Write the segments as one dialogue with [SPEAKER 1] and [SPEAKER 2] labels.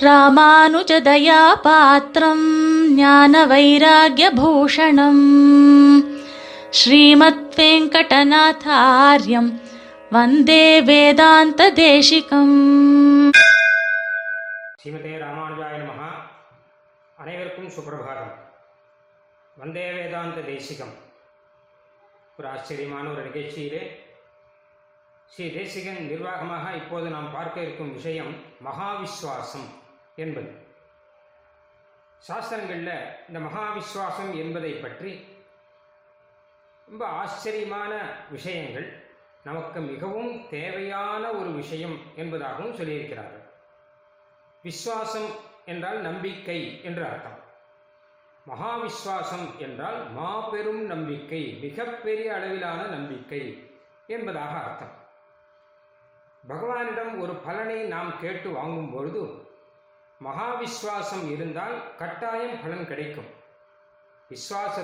[SPEAKER 1] ராமானுஜதயாபாத்திரம் ஞான வைராகியபூஷணம் ஸ்ரீமத் வெங்கடநாதாரியம் வந்தே வேதாந்த தேசிகம்
[SPEAKER 2] ஸ்ரீமதே ராமானுஜாய நமஹ. அனைவருக்கும் சுப்பிரபாதம். வந்தே வேதாந்த தேசிகம் ஒரு ஆச்சரியமான ஒரு நிகழ்ச்சியிலே ஸ்ரீ தேசிகன் நிர்வாகமாக இப்போது நாம் பார்க்க இருக்கும் விஷயம் மகாவிஸ்வாசம். என்பது. சாஸ்திரங்களில் இந்த மகாவிஸ்வாசம் என்பதை பற்றி ரொம்ப ஆச்சரியமான விஷயங்கள் நமக்கு மிகவும் தேவையான ஒரு விஷயம் என்பதாகவும் சொல்லியிருக்கிறார்கள். விஸ்வாசம் என்றால் நம்பிக்கை என்று அர்த்தம். மகாவிஸ்வாசம் என்றால் மாபெரும் நம்பிக்கை மிகப்பெரிய அளவிலான நம்பிக்கை என்பதாக அர்த்தம். பகவானிடம் ஒரு பலனை நாம் கேட்டு வாங்கும் பொழுது மகா விஸ்வாசம் இருந்தால் கட்டாயம் பலன் கிடைக்கும். விஸ்வாச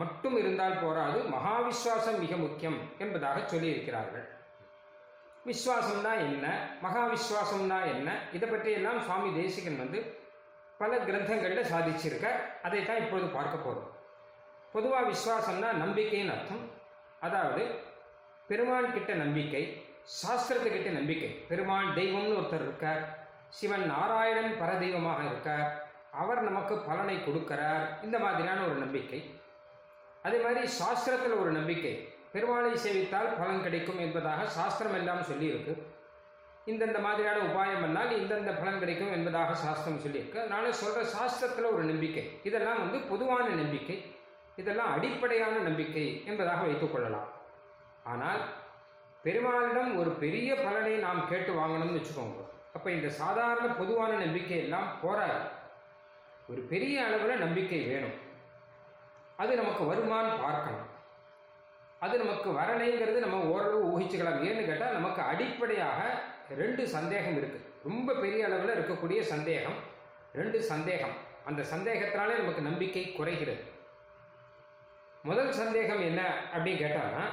[SPEAKER 2] மட்டும் இருந்தால் போராது மகா விஸ்வாசம் மிக முக்கியம் என்பதாக சொல்லியிருக்கிறார்கள். விஸ்வாசம்னா என்ன? மகா விஸ்வாசம்னா என்ன? இதை பற்றியெல்லாம் சுவாமி தேசிகன் வந்து பல கிரந்தங்களில் சாதிச்சிருக்க அதை தான் இப்பொழுது பார்க்க போகிறோம் பொதுவாக விஸ்வாசம்னா நம்பிக்கைன்னு அர்த்தம். அதாவது பெருமாள் கிட்ட நம்பிக்கை சாஸ்திரத்துக்கிட்ட நம்பிக்கை. பெருமாள் தெய்வம்னு ஒருத்தர் இருக்கார். சிவன் நாராயணன் பரதெய்வமாக இருக்கார். அவர் நமக்கு பலனை கொடுக்கிறார். இந்த மாதிரியான ஒரு நம்பிக்கை. அதே மாதிரி சாஸ்திரத்தில் ஒரு நம்பிக்கை. பெருமாளை சேவித்தால் பலன் கிடைக்கும் என்பதாக சாஸ்திரம் எல்லாம் சொல்லியிருக்கு. இந்தந்த மாதிரியான உபாயம் பண்ணால் இந்தந்த பலன் கிடைக்கும் என்பதாக சாஸ்திரம் சொல்லியிருக்கு. அதனால சொல்கிற சாஸ்திரத்தில் ஒரு நம்பிக்கை. இதெல்லாம் வந்து பொதுவான நம்பிக்கை. இதெல்லாம் அடிப்படையான நம்பிக்கை என்பதாக வைத்துக்கொள்ளலாம் ஆனால் பெருமாளிடம் ஒரு பெரிய பலனை நாம் கேட்டு வாங்கணும்னு வச்சுக்கோங்க. அப்போ இந்த சாதாரண பொதுவான நம்பிக்கை எல்லாம் போராது ஒரு பெரிய அளவில் நம்பிக்கை வேணும். அது நமக்கு வருமானு பார்க்கணும். அது நமக்கு வரலைங்கிறது நம்ம ஓரளவு ஊகிச்சுக்கலாம். ஏன்னு கேட்டால் நமக்கு அடிப்படையாக ரெண்டு சந்தேகம் இருக்குது ரொம்ப பெரிய அளவில் இருக்கக்கூடிய சந்தேகம் ரெண்டு சந்தேகம். அந்த சந்தேகத்தினாலே நமக்கு நம்பிக்கை குறைகிறது. முதல் சந்தேகம் என்ன அப்படின்னு கேட்டாங்கன்னா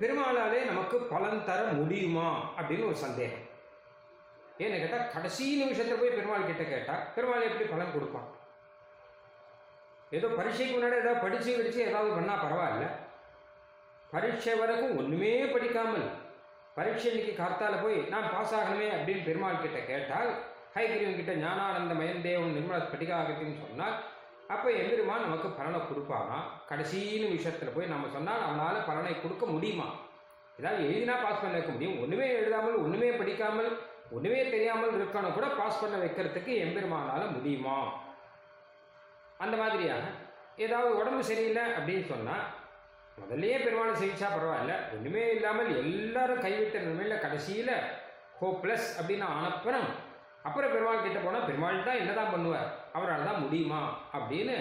[SPEAKER 2] பெருமாளாலே நமக்கு பலன் தர முடியுமா அப்படின்னு ஒரு சந்தேகம். ஏன்னு கேட்டால் கடைசி நிமிஷத்தில் போய் பெருமாள் கிட்ட கேட்டால் பெருமாள் எப்படி பலன் கொடுப்பான்? ஏதோ பரீட்சைக்கு முன்னாடி ஏதாவது படித்து படித்து ஏதாவது பண்ணால் பரவாயில்ல. பரீட்சை வரைக்கும் ஒன்றுமே படிக்காமல் பரீட்சை இன்னைக்கு கார்த்தால போய் நான் பாஸ் ஆகணுமே அப்படின்னு பெருமாள் கிட்ட கேட்டால் ஹைகிரீவன் கிட்ட ஞானானந்த மயந்தேவன் நிர்மலா ஸ்படிகாகத்தின்னு சொன்னால் அப்போ எம்பெருமான் நமக்கு பலனை கொடுப்பானா? கடைசி நிமிஷத்தில் போய் நம்ம சொன்னால் அவனால் பலனை கொடுக்க முடியுமா? ஏதாவது எழுதினா பாஸ் பண்ண வைக்க முடியும். ஒன்றுமே எழுதாமல் ஒன்றுமே படிக்காமல் ஒன்றுமே தெரியாமல் இருக்கணும் கூட பாஸ் பண்ண வைக்கிறதுக்கு எம்பெருமானால் முடியுமா? அந்த மாதிரியாக ஏதாவது உடம்பு சரியில்லை அப்படின்னு சொன்னால் முதல்லயே பெருமானை சிகிச்சா பரவாயில்ல. ஒன்றுமே இல்லாமல் எல்லாரும் கைவிட்ட நிலைமையில் கடைசியில் ஹோப்லெஸ் அப்படின்னு அனுப்புறோம் அப்புறம் பெருமாள் கிட்ட போனால் பெருமாள் தான் என்னதான் பண்ணுவார்? அவரால் தான் முடியுமா? அப்படின்னு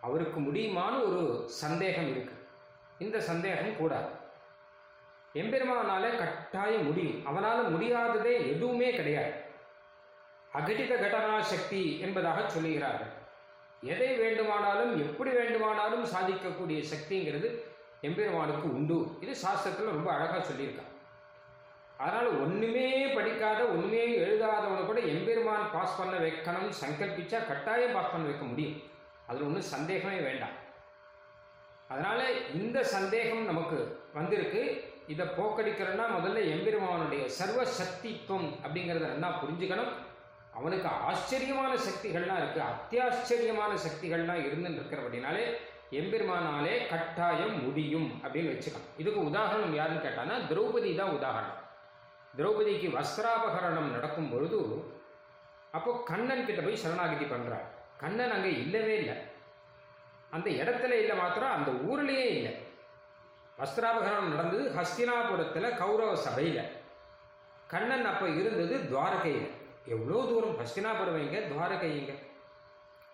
[SPEAKER 2] அவருக்கு முடியுமான்னு ஒரு சந்தேகம் இருக்கு. இந்த சந்தேகம் கூடாது. எம்பெருமானால கட்டாயம் முடியும். அவனால் முடியாததே எதுவுமே கிடையாது. அகடித கடனா சக்தி என்பதாக சொல்லுகிறார்கள். எதை வேண்டுமானாலும் எப்படி வேண்டுமானாலும் சாதிக்கக்கூடிய சக்திங்கிறது எம்பெருமானுக்கு உண்டு. இது சாஸ்திரத்தில் ரொம்ப அழகாக சொல்லியிருக்காங்க. அதனால் ஒன்றுமே படிக்காத ஒன்றுமே எழுதாதவனை கூட எம்பெருமான் பாஸ் பண்ண வைக்கணும்னு சங்கல்பிச்சா கட்டாயம் பாஸ் பண்ண வைக்க முடியும். அதில் ஒன்றும் சந்தேகமே வேண்டாம். அதனால் இந்த சந்தேகம் நமக்கு வந்திருக்கு. இதை போக்கடிக்கிறோன்னா முதல்ல எம்பெருமானுடைய சர்வ சக்தித்துவம் அப்படிங்கிறத நல்லா புரிஞ்சுக்கணும். அவனுக்கு ஆச்சரியமான சக்திகள்லாம் இருக்குது அத்தியாச்சரியமான சக்திகள்லாம் இருந்துன்னு இருக்கிறபடினாலே எம்பெருமானாலே கட்டாயம் முடியும் அப்படின்னு வச்சுக்கலாம் இதுக்கு உதாரணம் யாருன்னு கேட்டான்னா திரௌபதி தான் உதாரணம். திரௌபதிக்கு வஸ்திராபகரணம் நடக்கும் பொழுது அப்போ கண்ணன் கிட்ட போய் சரணாகதி பண்ணுறார் கண்ணன் அங்கே இல்லவே இல்லை. அந்த இடத்துல இல்லை மாத்திரம் அந்த ஊர்லேயே இல்லை. வஸ்திராபகரணம் நடந்தது ஹஸ்தினாபுரத்தில் கௌரவ சபையில். கண்ணன் அப்போ இருந்தது துவாரகையில். எவ்வளோ தூரம் ஹஸ்தினாபுரம் எங்க துவாரகை எங்க?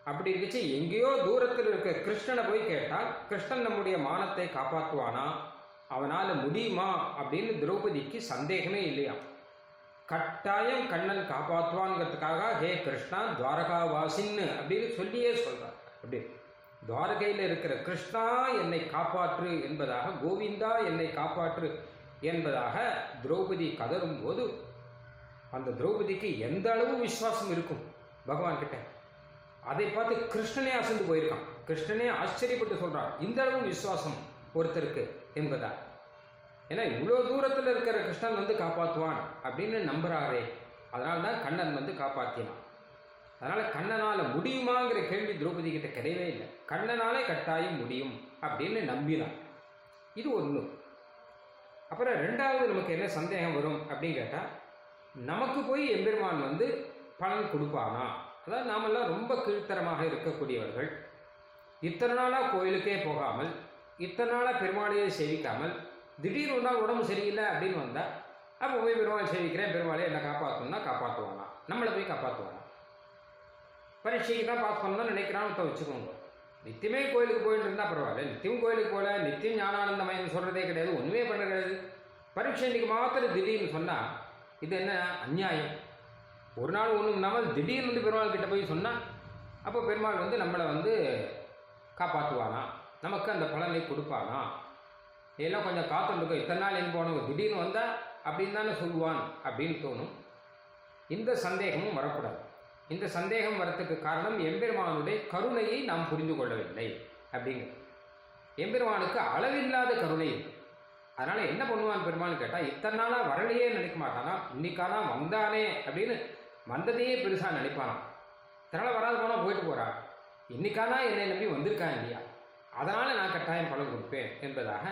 [SPEAKER 2] அப்படி இருந்துச்சு. எங்கேயோ தூரத்தில் இருக்க கிருஷ்ணனை போய் கேட்டால் கிருஷ்ணன் நம்முடைய மானத்தை காப்பாற்றுவானா? அவனால் முடியுமா அப்படின்னு திரௌபதிக்கு சந்தேகமே இல்லையா? கட்டாயம் கண்ணன் காப்பாற்றுவான்ங்கிறதுக்காக ஹே கிருஷ்ணா துவாரகாவாசின்னு அப்படின்னு சொல்லியே சொல்கிறார் அப்படி துவாரகையில் இருக்கிற கிருஷ்ணா என்னை காப்பாற்று என்பதாக கோவிந்தா என்னை காப்பாற்று என்பதாக திரௌபதி கதரும் போது அந்த திரௌபதிக்கு எந்த அளவு விசுவாசம் இருக்கும்? பகவான் கிட்ட. அதை பார்த்து கிருஷ்ணனே அசந்து போயிருக்கான். கிருஷ்ணனே ஆச்சரியப்பட்டு சொல்றான் இந்த அளவு விசுவாசம் ஒருத்தருக்கு என்பதா ஏன்னா இவ்வளோ தூரத்தில் இருக்கிற கிருஷ்ணன் வந்து காப்பாற்றுவான் அப்படின்னு நம்புகிறாரே அதனால தான் கண்ணன் வந்து காப்பாற்றினான் அதனால் கண்ணனால் முடியுமாங்கிற கேள்வி திரௌபதி கிட்ட கிடையவே இல்லை. கண்ணனாலே கட்டாயம் முடியும் அப்படின்னு நம்பினான். இது ஒன்று அப்புறம் ரெண்டாவது நமக்கு என்ன சந்தேகம் வரும் அப்படின்னு கேட்டால் நமக்கு போய் எம்பெருமான் வந்து பலன் கொடுப்பானா? அதாவது நாமெல்லாம் ரொம்ப கீழ்த்தரமாக இருக்கக்கூடியவர்கள். இத்தனை நாளாக கோயிலுக்கே போகாமல் இத்தனை நாளாக பெருமாளையை சேவிக்காமல் திடீர் ஒரு நாள் உடம்பு சரியில்லை அப்படின்னு வந்தால் அப்போ போய் பெருமாள் சேவிக்கிறேன் பெருமாளையை என்ன காப்பாற்றணும்னா காப்பாற்றுவானா நம்மளை போய் காப்பாற்றுவானா பரீட்சைக்கு தான் பாஸ் பண்ணணும்னு நினைக்கிறான்னு வச்சுக்கோங்க. நித்தியமே கோயிலுக்கு போயிட்டு இருந்தால் பரவாயில்ல நித்தியம் கோயிலுக்கு போகல நித்தியம் ஞானானந்தமயம் சொல்கிறதே கிடையாது ஒன்றுமே பண்ண கிடையாது. பரீட்சை இன்னைக்கு மாத்திரம் திடீர்னு சொன்னால் இது என்ன அநியாயம்? ஒரு நாள் ஒன்றும் இல்லாமல் திடீர்னு வந்து பெருமாள் கிட்ட போய் சொன்னால் அப்போ பெருமாள் வந்து நம்மளை வந்து காப்பாற்றுவானா நமக்கு அந்த பலனை கொடுப்பானா? ஏன்னா கொஞ்சம் காத்துருக்கோம் இத்தனை நாள் என் போனவங்க திடீர்னு வந்தால் அப்படின்னு தானே சொல்லுவான் அப்படின்னு தோணும். இந்த சந்தேகமும் வரக்கூடாது. இந்த சந்தேகம் வரத்துக்கு காரணம் எம்பெருமானுடைய கருணையை நாம் புரிந்து கொள்ளவில்லை அப்படிங்கிறது. எம்பெருமானுக்கு அளவில்லாத கருணை இருக்கு என்ன பண்ணுவான் பெருமான்னு கேட்டால் இத்தனை நாளாக வரலையே நினைக்க மாட்டானா? இன்னைக்காதான் வந்தானே அப்படின்னு வந்ததையே பெருசாக நினைப்பானாம். இதனால வராது போனால் போயிட்டு போகிறான் இன்னைக்கானா என்னை நம்பி வந்திருக்கான் இல்லையா? அதனால் நான் கட்டாயம் பலன் கொடுப்பேன் என்பதாக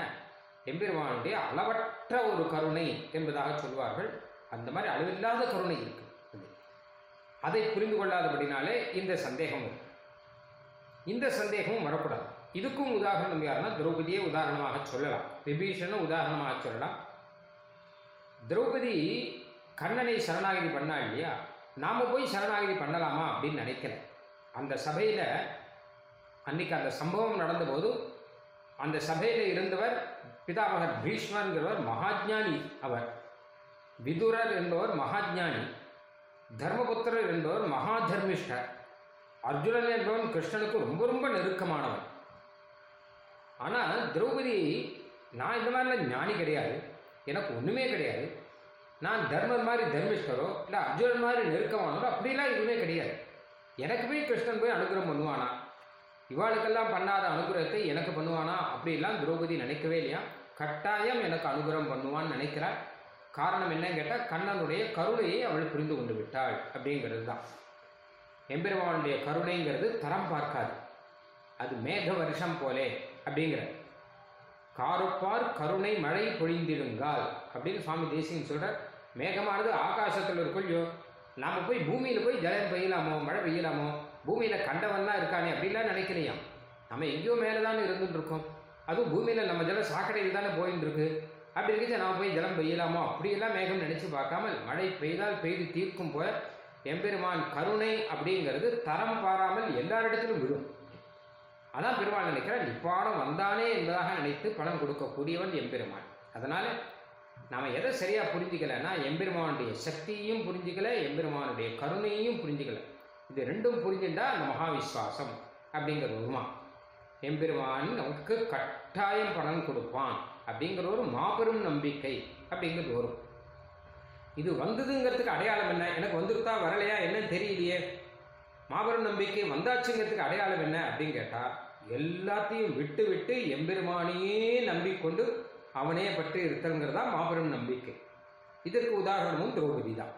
[SPEAKER 2] எம்பெருமானுடைய அளவற்ற ஒரு கருணை என்பதாக சொல்வார்கள். அந்த மாதிரி அளவில்லாத கருணை இருக்கு. அதை புரிந்து கொள்ளாதபடினாலே இந்த சந்தேகம் இருக்கு இந்த சந்தேகமும் வரக்கூடாது. இதுக்கும் உதாரணம் யாருன்னா திரௌபதியை உதாரணமாக சொல்லலாம். விபீஷண உதாரணமாக சொல்லலாம். திரௌபதி கண்ணனை சரணாகிதி பண்ணா இல்லையா? நாம் போய் சரணாகிதி பண்ணலாமா அப்படின்னு நினைக்கல. அந்த சபையில் அன்னைக்கு அந்த சம்பவம் நடந்தபோது அந்த சபையில இருந்தவர் பிதாமகர் பீஷ்மர்ங்கிறவர் மகாஜானி அவர். விதுரர் என்பவர் மகாஜானி தர்மபுத்திரர் என்பவர் மகாதர்மிஷ்டர். அர்ஜுனன் என்பவன் கிருஷ்ணனுக்கு ரொம்ப ரொம்ப நெருக்கமானவன் ஆனால் திரௌபதி நான் இந்த மாதிரிலாம் ஞானி கிடையாது. எனக்கு ஒன்றுமே கிடையாது. நான் தர்மர் மாதிரி தர்மிஷ்டரோ இல்லை அர்ஜுனன் மாதிரி நெருக்கமானவரோ அப்படிலாம் எதுவுமே கிடையாது. எனக்கு போய் கிருஷ்ணன் போய் அனுகிரகம் பண்ணுவானா? இவாளுக்கெல்லாம் பண்ணாத அனுகிரகத்தை எனக்கு பண்ணுவானா? அப்படிலாம் திரௌபதி நினைக்கவே இல்லையா? கட்டாயம் எனக்கு அனுகிரகம் பண்ணுவான்னு நினைக்கிறாள் காரணம் என்னன்னு கேட்டால் கண்ணனுடைய கருணையை அவள் புரிந்து கொண்டு விட்டாள் அப்படிங்கிறது தான் எம்பெருமானுடைய கருணைங்கிறது தரம் பார்க்காது. அது மேக வருஷம் போலே அப்படிங்கிற காருப்பார் கருணை மழை பொழிந்திடுங்கால் அப்படின்னு சுவாமி தேசியன் சொல்கிறார் மேகமானது ஆகாசத்தில் இருக்கொள்ளியோ நாம் போய் பூமியில் போய் ஜலம் பெய்யலாமோ மழை பெய்யலாமோ? பூமியில் கண்டவன்லாம் இருக்கானே அப்படிலாம் நினைக்கிறியாம் நம்ம எங்கேயோ மேலே தானே இருந்துட்டு இருக்கோம். அதுவும் பூமியில் நம்ம ஜலம் சாக்கடையில் தானே போயின்னு இருக்கு. அப்படி இருந்துச்சு நாம போய் ஜலம் பெய்யலாமோ? அப்படியெல்லாம் மேகம் நினச்சி பார்க்காமல் மழை பெய்தால் பெய்து தீர்க்கும் போல எம்பெருமான் கருணை அப்படிங்கிறது தரம் பாராமல் எல்லாரிடத்திலும் விடும் அதான் பெருமாள் நினைக்கிறார் இப்பாடம் வந்தானே என்பதாக நினைத்து பணம் கொடுக்கக்கூடியவன் எம்பெருமான். அதனால் நாம் எதை சரியாக புரிஞ்சுக்கலைன்னா எம்பெருமானுடைய சக்தியையும் புரிஞ்சுக்கல எம்பெருமானுடைய கருணையையும் புரிஞ்சுக்கலை. இது ரெண்டும் புரிஞ்சுட்டா அந்த மகாவிஸ்வாசம் அப்படிங்கிறது வருமா எம்பெருமான் நமக்கு கட்டாயம் பலன் கொடுப்பான் அப்படிங்கிற ஒரு மாபெரும் நம்பிக்கை அப்படிங்கிறது வரும். இது வந்ததுங்கிறதுக்கு அடையாளம் என்ன? எனக்கு வந்துருத்தா வரலையா? என்னன்னு தெரியலையே. மாபெரும் நம்பிக்கை வந்தாச்சுங்கிறதுக்கு அடையாளம் என்ன அப்படின்னு கேட்டால் எல்லாத்தையும் விட்டு விட்டு எம்பெருமானையே நம்பிக்கொண்டு அவனே பற்றி இருத்தல்ங்கிறதா மாபெரும் நம்பிக்கை. இதற்கு உதாரணமும் திரௌபதி தான்.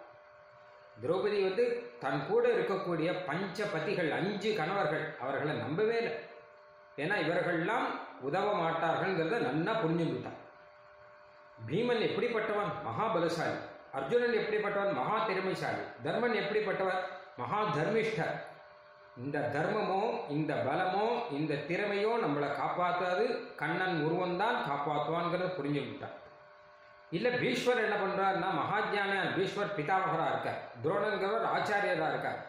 [SPEAKER 2] திரௌபதி வந்து தன் கூட இருக்கக்கூடிய பஞ்ச பதிகள் அஞ்சு கணவர்கள் அவர்களை நம்பவே இல்லை. ஏன்னா இவர்கள்லாம் உதவ மாட்டார்கள்ங்கிறத நன்னா புரிஞ்சுட்டான் பீமன் எப்படிப்பட்டவன்? மகாபலசாலி. அர்ஜுனன் எப்படிப்பட்டவன்? மகா திறமைசாலி தர்மன் எப்படிப்பட்டவர்? மகா தர்மிஷ்டர் இந்த தர்மமோ இந்த பலமோ இந்த திறமையோ நம்மளை காப்பாற்றாது. கண்ணன் உருவம்தான் காப்பாற்றுவான்கிறத புரிஞ்சு இல்ல பீஷ்வர் என்ன பண்றாருன்னா மகாஜானியார் பீஷ்வர் பிதாமகராக இருக்கார். துரோணங்கிறவர் ஆச்சாரியராக இருக்கார்.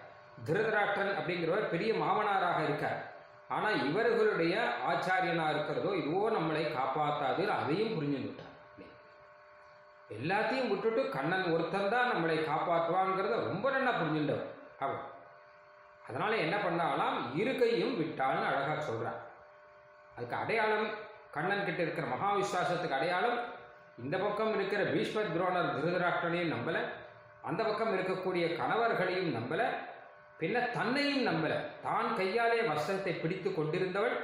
[SPEAKER 2] திருதராட்டன் அப்படிங்கிறவர் பெரிய மாமனாராக இருக்கார். ஆனா இவர்களுடைய ஆச்சாரியனா இருக்கிறதோ இதுவோ நம்மளை காப்பாற்றாது அதையும் புரிஞ்சு விட்டார் எல்லாத்தையும் விட்டுட்டு கண்ணன் ஒருத்தன் தான் நம்மளை காப்பாற்றுவாங்கிறத ரொம்ப நல்லா புரிஞ்சுட்டவர் அவர். அதனால என்ன பண்ணாலாம் இருக்கையும் விட்டான்னு அழகா சொல்கிறான் அதுக்கு அடையாளம் கண்ணன் கிட்ட இருக்கிற மகாவிஸ்வாசத்துக்கு அடையாளம் இந்த பக்கம் இருக்கிற பீஷ்மத் துரோணர் திருதராஷ்டனையும் நம்பலை. அந்த பக்கம் இருக்கக்கூடிய கணவர்களையும் நம்பலை. பின்ன தன்னையும் நம்பலை. தான் கையாலே வஸ்திரத்தை பிடித்து கொண்டிருந்தவள்.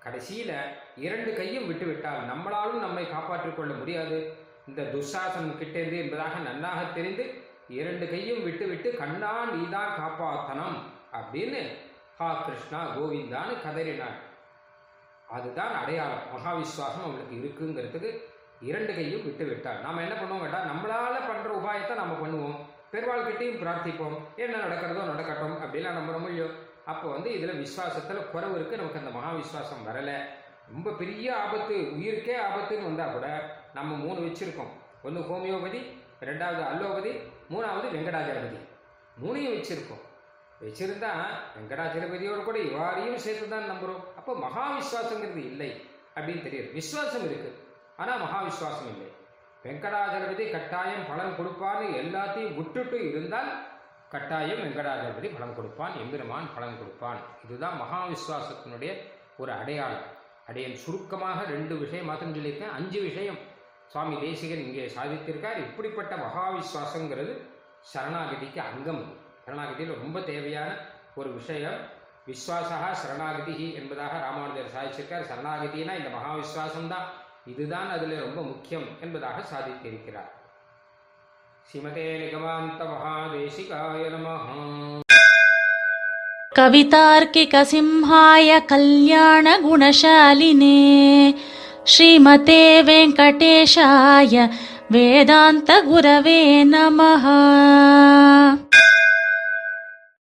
[SPEAKER 2] கடைசியில் இரண்டு கையும் விட்டுவிட்டால் நம்மளாலும் நம்மை காப்பாற்றிக் கொள்ள முடியாது. இந்த துஷாசன் கிட்டேந்து என்பதாக நன்றாக தெரிந்து இரண்டு கையும் விட்டுவிட்டு கண்ணா நீதான் காப்பாத்தனம் அப்படின்னு ஹா கிருஷ்ணா கோவிந்தான்னு கதறினாள். அதுதான் அடையாளம். மகாவிஸ்வாசம் அவளுக்கு இருக்குங்கிறதுக்கு இரண்டு கையும் விட்டு விட்டாள் நாம என்ன பண்ணுவோம் கேட்டால் நம்மளால் பண்ணுற உபாயத்தை நம்ம பண்ணுவோம். பெருவாள் கிட்டையும் பிரார்த்திப்போம். என்ன நடக்கிறதோ நடக்கட்டும் அப்படிலாம் நம்ம முடியும் அப்போ வந்து இதில் விஸ்வாசத்தில் குறவு இருக்குது நமக்கு அந்த மகா விஸ்வாசம் வரலை. ரொம்ப பெரிய ஆபத்து உயிருக்கே ஆபத்துன்னு வந்தால் கூட நம்ம மூணு வச்சுருக்கோம். ஒன்று ஹோமியோபதி ரெண்டாவது அல்லோபதி மூணாவது வெங்கடாஜலபதி. மூணையும் வச்சுருக்கோம். வச்சுருந்தா வெங்கடாஜலபதியோடு கூட இவ்வாறையும் சேர்த்து தான் நம்புறோம். அப்போ மகா விசுவாசங்கிறது இல்லை அப்படின்னு தெரியுது. விசுவாசம் இருக்குது ஆனால் மகாவிஸ்வாசம் இல்லை. வெங்கடாஜலபதி கட்டாயம் பலன் கொடுப்பான்னு எல்லாத்தையும் விட்டுட்டு இருந்தால் கட்டாயம் வெங்கடாஜலபதி பலன் கொடுப்பான் எம்பெருமான் பலன் கொடுப்பான். இதுதான் மகாவிஸ்வாசத்தினுடைய ஒரு அடையாளம். அடையன் சுருக்கமாக ரெண்டு விஷயம் மாத்திரம் சொல்லியிருக்கேன். அஞ்சு விஷயம் சுவாமி தேசிகன் இங்கே சாதித்திருக்கார். இப்படிப்பட்ட மகாவிஸ்வாசங்கிறது சரணாகதிக்கு அங்கம். சரணாகதியில் ரொம்ப தேவையான ஒரு விஷயம். விஸ்வாசா சரணாகதி என்பதாக ராமானுஜர் சாதிச்சிருக்கார். சரணாகதினா இந்த மகாவிஸ்வாசம் தான் இதுதான் அதில் ரொம்ப முக்கியம் என்பதாக சாதித்திருக்கிறார் ஸ்ரீமதே நிகமாந்த மகாதேசிகாய நமஹா
[SPEAKER 1] कवितार्किकसिंहाय कल्याणगुणशालिने श्रीमते वेङ्कटेशाय वेदान्तगुरवे नमः